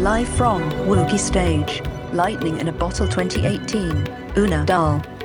Live from Wookie Stage, Lightning in a Bottle 2018, Una Dahl.